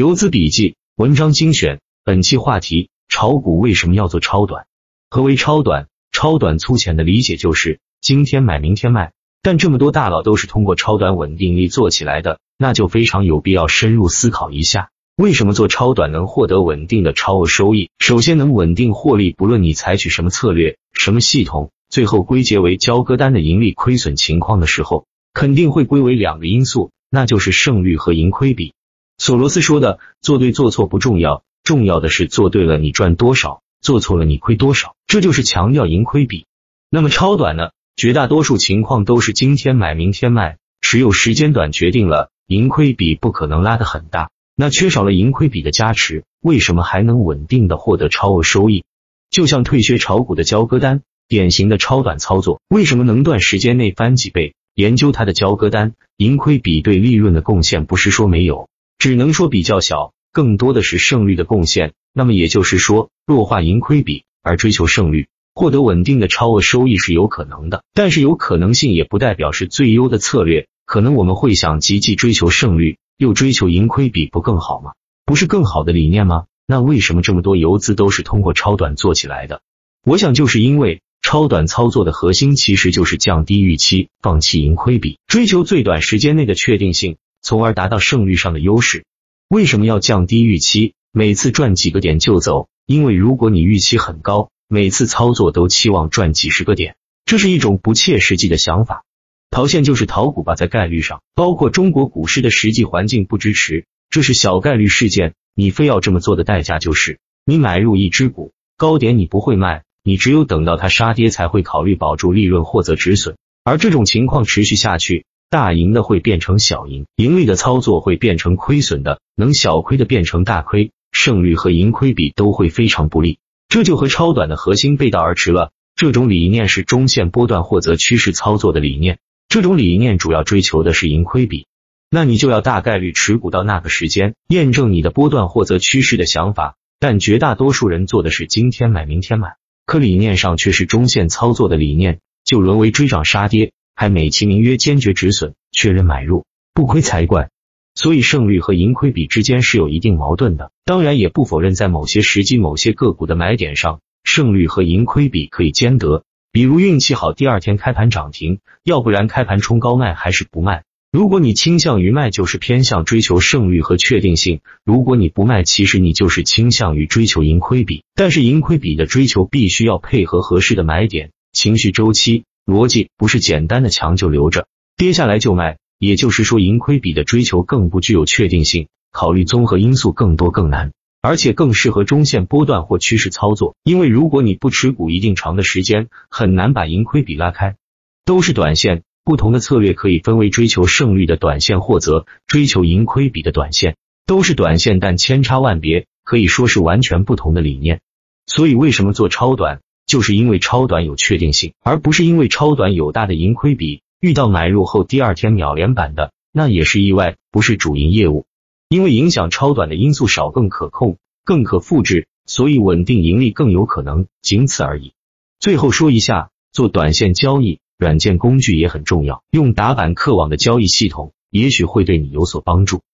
游资笔记文章精选，本期话题：炒股为什么要做超短？何为超短？超短粗浅的理解就是今天买明天卖，但这么多大佬都是通过超短稳定力做起来的，那就非常有必要深入思考一下，为什么做超短能获得稳定的超额收益？首先能稳定获利，不论你采取什么策略、什么系统，最后归结为交割单的盈利亏损情况的时候，肯定会归为两个因素，那就是胜率和盈亏比。索罗斯说的“做对做错不重要，重要的是做对了你赚多少，做错了你亏多少”，这就是强调盈亏比。那么超短呢？绝大多数情况都是今天买明天卖，持有时间短决定了盈亏比不可能拉得很大。那缺少了盈亏比的加持，为什么还能稳定的获得超额收益？就像退学炒股的交割单，典型的超短操作，为什么能短时间内翻几倍？研究它的交割单，盈亏比对利润的贡献不是说没有。只能说比较小，更多的是胜率的贡献。那么也就是说，弱化盈亏比而追求胜率，获得稳定的超额收益是有可能的。但是有可能性也不代表是最优的策略。可能我们会想，积极追求胜率又追求盈亏比，不更好吗？不是更好的理念吗？那为什么这么多游资都是通过超短做起来的？我想就是因为超短操作的核心其实就是降低预期，放弃盈亏比，追求最短时间内的确定性。从而达到胜率上的优势。为什么要降低预期？每次赚几个点就走？因为如果你预期很高，每次操作都期望赚几十个点，这是一种不切实际的想法。逃现就是逃股吧，在概率上，包括中国股市的实际环境不支持，这是小概率事件。你非要这么做的代价就是，你买入一只股高点你不会卖，你只有等到它杀跌才会考虑保住利润或者止损，而这种情况持续下去。大赢的会变成小赢，盈利的操作会变成亏损的，能小亏的变成大亏，胜率和盈亏比都会非常不利。这就和超短的核心背道而驰了。这种理念是中线波段或者趋势操作的理念，这种理念主要追求的是盈亏比。那你就要大概率持股到那个时间，验证你的波段或者趋势的想法。但绝大多数人做的是今天买明天买，可理念上却是中线操作的理念，就沦为追涨杀跌。还美其名曰坚决止损，确认买入不亏才怪。所以胜率和盈亏比之间是有一定矛盾的。当然也不否认在某些时机、某些个股的买点上，胜率和盈亏比可以兼得。比如运气好，第二天开盘涨停；要不然开盘冲高卖还是不卖。如果你倾向于卖，就是偏向追求胜率和确定性；如果你不卖，其实你就是倾向于追求盈亏比。但是盈亏比的追求必须要配合合适的买点、情绪周期。逻辑不是简单的强就留着，跌下来就卖，也就是说盈亏比的追求更不具有确定性，考虑综合因素更多更难，而且更适合中线波段或趋势操作。因为如果你不持股一定长的时间，很难把盈亏比拉开。都是短线，不同的策略可以分为追求胜率的短线或者追求盈亏比的短线，都是短线，但千差万别，可以说是完全不同的理念。所以为什么做超短？就是因为超短有确定性，而不是因为超短有大的盈亏比。遇到买入后第二天秒连板的，那也是意外，不是主营业务。因为影响超短的因素少，更可控，更可复制，所以稳定盈利更有可能，仅此而已。最后说一下，做短线交易，软件工具也很重要。用打板客网的交易系统，也许会对你有所帮助。